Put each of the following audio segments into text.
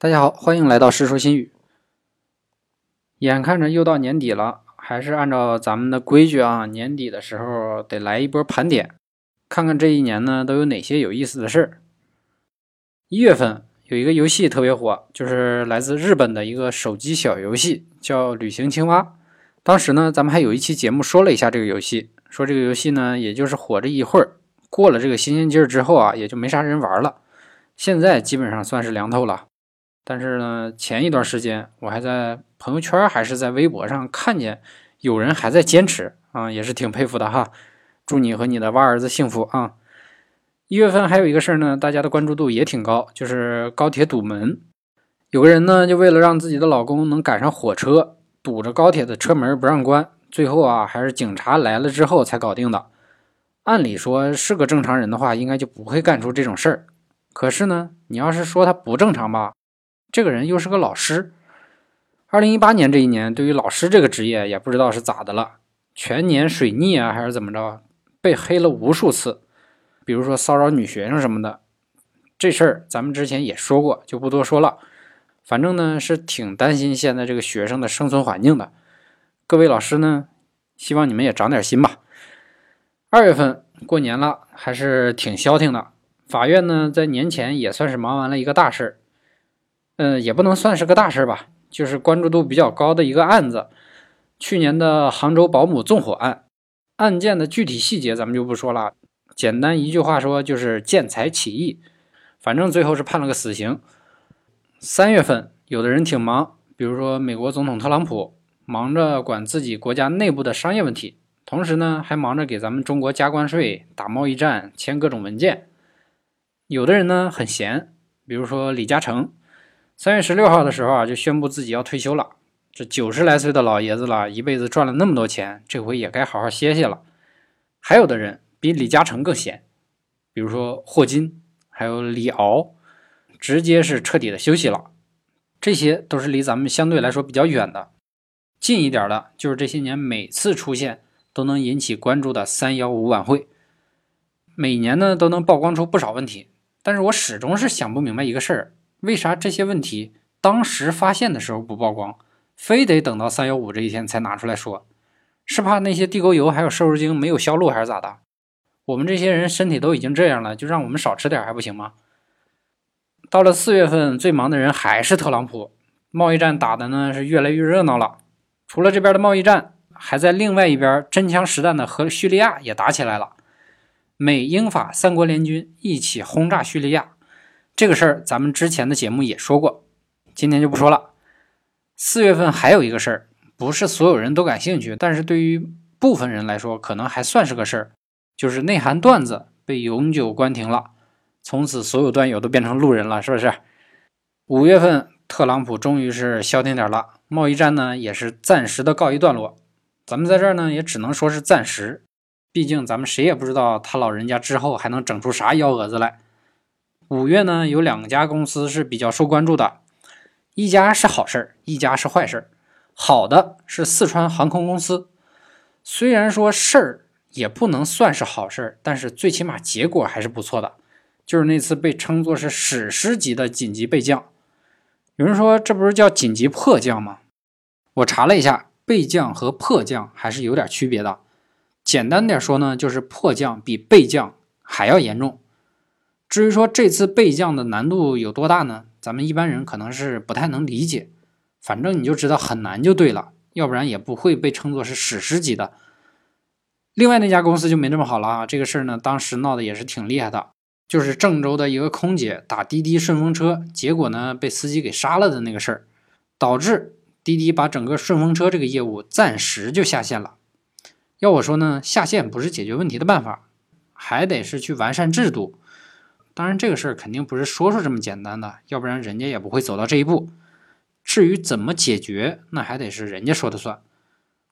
大家好，欢迎来到《世说新语》。眼看着又到年底了，还是按照咱们的规矩啊，年底的时候得来一波盘点，看看这一年呢都有哪些有意思的事儿。一月份有一个游戏特别火，就是来自日本的一个手机小游戏，叫《旅行青蛙》。当时呢，咱们还有一期节目说了一下这个游戏，说这个游戏呢，也就是火这一会儿，过了这个新鲜劲儿之后啊，也就没啥人玩了。现在基本上算是凉透了。但是呢，前一段时间我还在朋友圈还是在微博上看见有人还在坚持啊，也是挺佩服的哈。祝你和你的蛙儿子幸福啊！一月份还有一个事儿呢，大家的关注度也挺高，就是高铁堵门。有个人呢，就为了让自己的老公能赶上火车，堵着高铁的车门不让关，最后啊，还是警察来了之后才搞定的。按理说是个正常人的话，应该就不会干出这种事儿。可是呢，你要是说他不正常吧？这个人又是个老师。二零一八年这一年，对于老师这个职业，也不知道是咋的了，全年水逆啊，还是怎么着，被黑了无数次。比如说骚扰女学生什么的，这事儿咱们之前也说过，就不多说了。反正呢，是挺担心现在这个学生的生存环境的。各位老师呢，希望你们也长点心吧。二月份过年了，还是挺消停的。法院呢，在年前也算是忙完了一个大事儿。嗯，也不能算是个大事吧，就是关注度比较高的一个案子。去年的杭州保姆纵火案，案件的具体细节咱们就不说了，简单一句话说就是见财起意。反正最后是判了个死刑。三月份，有的人挺忙，比如说美国总统特朗普，忙着管自己国家内部的商业问题，同时呢还忙着给咱们中国加关税、打贸易战、签各种文件。有的人呢很闲，比如说李嘉诚。三月十六号的时候啊，就宣布自己要退休了。这九十来岁的老爷子了，一辈子赚了那么多钱，这回也该好好歇歇了。还有的人比李嘉诚更闲，比如说霍金，还有李敖，直接是彻底的休息了。这些都是离咱们相对来说比较远的，近一点的，就是这些年每次出现都能引起关注的三幺五晚会，每年呢都能曝光出不少问题。但是我始终是想不明白一个事儿。为啥这些问题当时发现的时候不曝光，非得等到三幺五这一天才拿出来说？是怕那些地沟油还有瘦肉精没有销路，还是咋的？我们这些人身体都已经这样了，就让我们少吃点还不行吗？到了四月份，最忙的人还是特朗普，贸易战打的呢是越来越热闹了。除了这边的贸易战，还在另外一边真枪实弹的和叙利亚也打起来了。美英法三国联军一起轰炸叙利亚。这个事儿咱们之前的节目也说过，今天就不说了。四月份还有一个事儿，不是所有人都感兴趣，但是对于部分人来说，可能还算是个事儿，就是内涵段子被永久关停了，从此所有段友都变成路人了，是不是？五月份特朗普终于是消停点了，贸易战呢也是暂时的告一段落。咱们在这儿呢也只能说是暂时，毕竟咱们谁也不知道他老人家之后还能整出啥幺蛾子来。五月呢，有两家公司是比较受关注的，一家是好事儿，一家是坏事儿。好的是四川航空公司，虽然说事儿也不能算是好事儿，但是最起码结果还是不错的。就是那次被称作是史诗级的紧急备降，有人说这不是叫紧急迫降吗？我查了一下，备降和迫降还是有点区别的。简单点说呢，就是迫降比备降还要严重。至于说这次备降的难度有多大呢？咱们一般人可能是不太能理解。反正你就知道很难就对了，要不然也不会被称作是史诗级的。另外那家公司就没这么好了啊！这个事儿呢，当时闹得也是挺厉害的，就是郑州的一个空姐打滴滴顺风车，结果呢被司机给杀了的那个事儿，导致滴滴把整个顺风车这个业务暂时就下线了。要我说呢，下线不是解决问题的办法，还得是去完善制度。当然，这个事儿肯定不是说说这么简单的，要不然人家也不会走到这一步。至于怎么解决，那还得是人家说的算。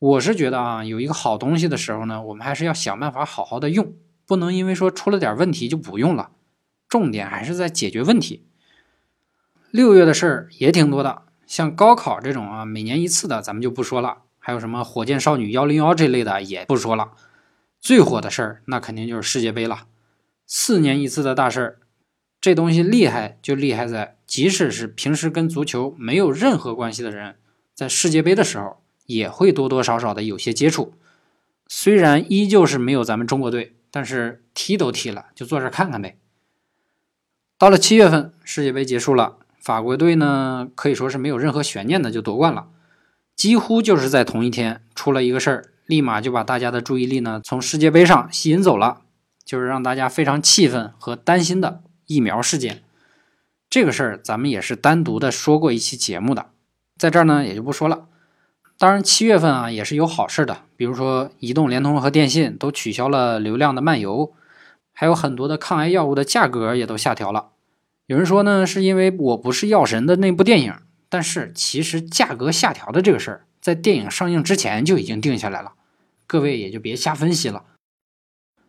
我是觉得啊，有一个好东西的时候呢，我们还是要想办法好好的用，不能因为说出了点问题就不用了。重点还是在解决问题。六月的事儿也挺多的，像高考这种啊，每年一次的咱们就不说了，还有什么火箭少女幺零幺这类的也不说了。最火的事儿，那肯定就是世界杯了。四年一次的大事儿，这东西厉害就厉害在，即使是平时跟足球没有任何关系的人，在世界杯的时候也会多多少少的有些接触。虽然依旧是没有咱们中国队，但是踢都踢了，就坐这看看呗。到了七月份，世界杯结束了，法国队呢可以说是没有任何悬念的就夺冠了。几乎就是在同一天出了一个事儿，立马就把大家的注意力呢从世界杯上吸引走了，就是让大家非常气愤和担心的。疫苗事件，这个事儿咱们也是单独的说过一期节目的，在这儿呢也就不说了。当然七月份啊也是有好事的，比如说移动、联通和电信都取消了流量的漫游，还有很多的抗癌药物的价格也都下调了。有人说呢是因为我不是药神的那部电影，但是其实价格下调的这个事儿在电影上映之前就已经定下来了，各位也就别瞎分析了。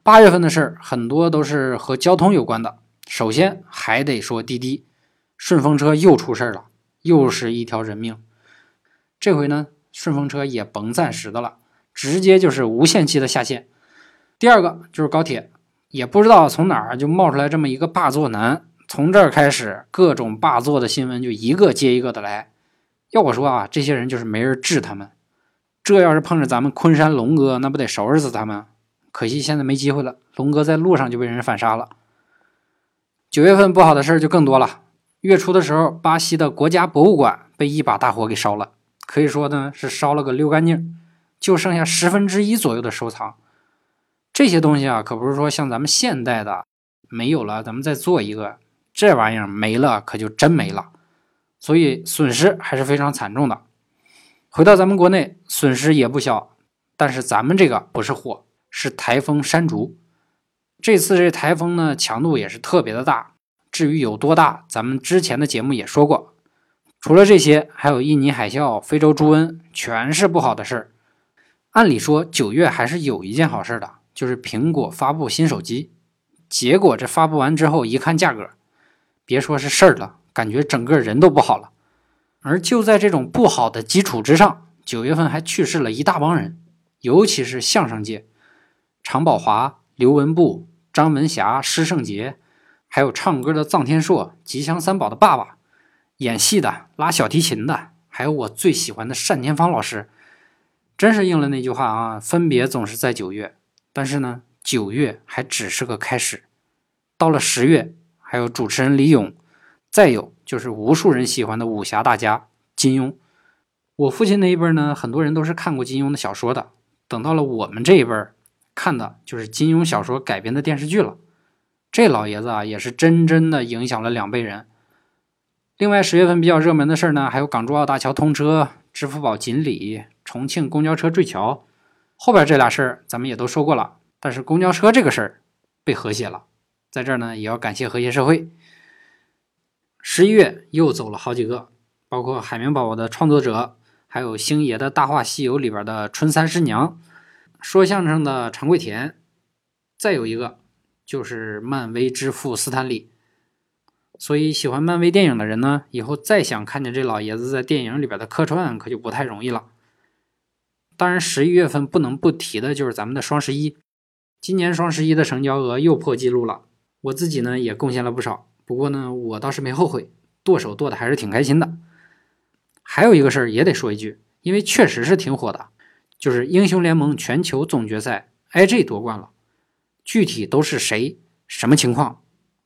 八月份的事儿很多都是和交通有关的。首先还得说滴滴，顺风车又出事儿了，又是一条人命。这回呢，顺风车也甭暂时的了，直接就是无限期的下线。第二个就是高铁，也不知道从哪儿就冒出来这么一个霸座男，从这儿开始，各种霸座的新闻就一个接一个的来。要我说啊，这些人就是没人治他们。这要是碰着咱们昆山龙哥，那不得收拾死他们？可惜现在没机会了，龙哥在路上就被人反杀了。九月份不好的事儿就更多了。月初的时候，巴西的国家博物馆被一把大火给烧了，可以说呢是烧了个溜干净，就剩下十分之一左右的收藏。这些东西啊，可不是说像咱们现代的没有了，咱们再做一个，这玩意儿没了可就真没了，所以损失还是非常惨重的。回到咱们国内，损失也不小，但是咱们这个不是火，是台风山竹。这次这台风呢，强度也是特别的大。至于有多大，咱们之前的节目也说过。除了这些，还有印尼海啸、非洲猪瘟，全是不好的事儿。按理说九月还是有一件好事的，就是苹果发布新手机。结果这发布完之后，一看价格，别说是事儿了，感觉整个人都不好了。而就在这种不好的基础之上，九月份还去世了一大帮人，尤其是相声界，常宝华。刘文步、张文霞、施圣杰，还有唱歌的臧天朔、吉祥三宝的爸爸，演戏的、拉小提琴的，还有我最喜欢的单田芳老师，真是应了那句话啊！分别总是在九月，但是呢，九月还只是个开始。到了十月，还有主持人李咏，再有就是无数人喜欢的武侠大家金庸。我父亲那一辈呢，很多人都是看过金庸的小说的。等到了我们这一辈儿。看的就是金庸小说改编的电视剧了，这老爷子啊也是真真的影响了两辈人。另外十月份比较热门的事儿呢，还有港珠澳大桥通车、支付宝锦鲤、重庆公交车坠桥。后边这俩事儿咱们也都说过了，但是公交车这个事儿被和谐了，在这儿呢也要感谢和谐社会。十一月又走了好几个，包括海绵宝宝的创作者，还有星爷的大话西游里边的春三师娘。说相声的常贵田，再有一个就是漫威之父斯坦李。所以喜欢漫威电影的人呢，以后再想看见这老爷子在电影里边的客串，可就不太容易了。当然，十一月份不能不提的就是咱们的双十一。今年双十一的成交额又破纪录了，我自己呢也贡献了不少。不过呢，我倒是没后悔，剁手剁的还是挺开心的。还有一个事儿也得说一句，因为确实是挺火的。就是英雄联盟全球总决赛，IG 夺冠了，具体都是谁、什么情况，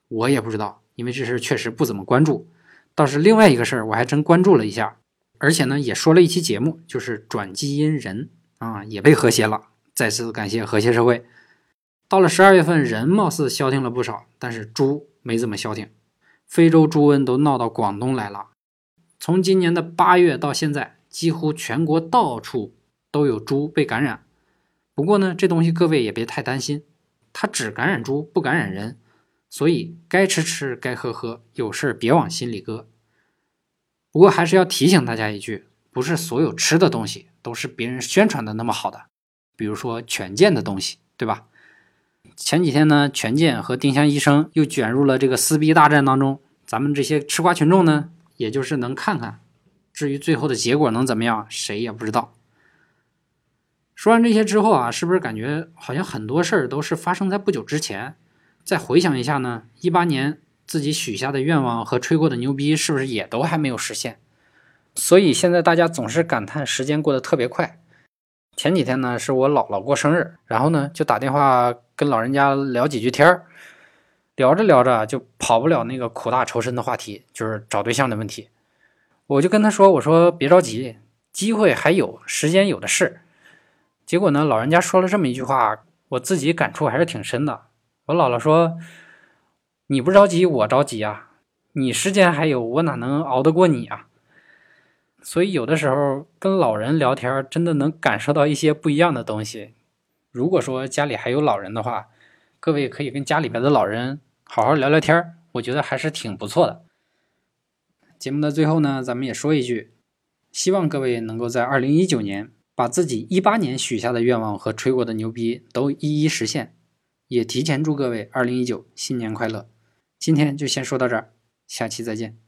我也不知道，因为这事确实不怎么关注。倒是另外一个事儿，我还真关注了一下，而且呢也说了一期节目，就是转基因人啊也被和谐了，再次感谢和谐社会。到了十二月份，人貌似消停了不少，但是猪没怎么消停，非洲猪瘟都闹到广东来了。从今年的八月到现在，几乎全国到处。都有猪被感染，不过呢，这东西各位也别太担心，它只感染猪不感染人，所以该吃吃该喝喝，有事别往心里搁。不过还是要提醒大家一句，不是所有吃的东西都是别人宣传的那么好的，比如说权健的东西，对吧？前几天呢，权健和丁香医生又卷入了这个撕逼大战当中，咱们这些吃瓜群众呢，也就是能看看，至于最后的结果能怎么样，谁也不知道。说完这些之后啊，是不是感觉好像很多事儿都是发生在不久之前？再回想一下呢，一八年自己许下的愿望和吹过的牛逼是不是也都还没有实现。所以现在大家总是感叹时间过得特别快。前几天呢是我姥姥过生日，然后呢就打电话跟老人家聊几句天儿，聊着聊着就跑不了那个苦大仇深的话题，就是找对象的问题。我就跟他说：“我说别着急，机会还有，时间有的是。”结果呢，老人家说了这么一句话，我自己感触还是挺深的。我姥姥说：“你不着急，我着急啊！你时间还有，我哪能熬得过你啊？”所以有的时候跟老人聊天，真的能感受到一些不一样的东西。如果说家里还有老人的话，各位可以跟家里边的老人好好聊聊天，我觉得还是挺不错的。节目的最后呢，咱们也说一句，希望各位能够在二零一九年把自己一八年许下的愿望和吹过的牛逼都一一实现，也提前祝各位二零一九新年快乐。今天就先说到这儿，下期再见。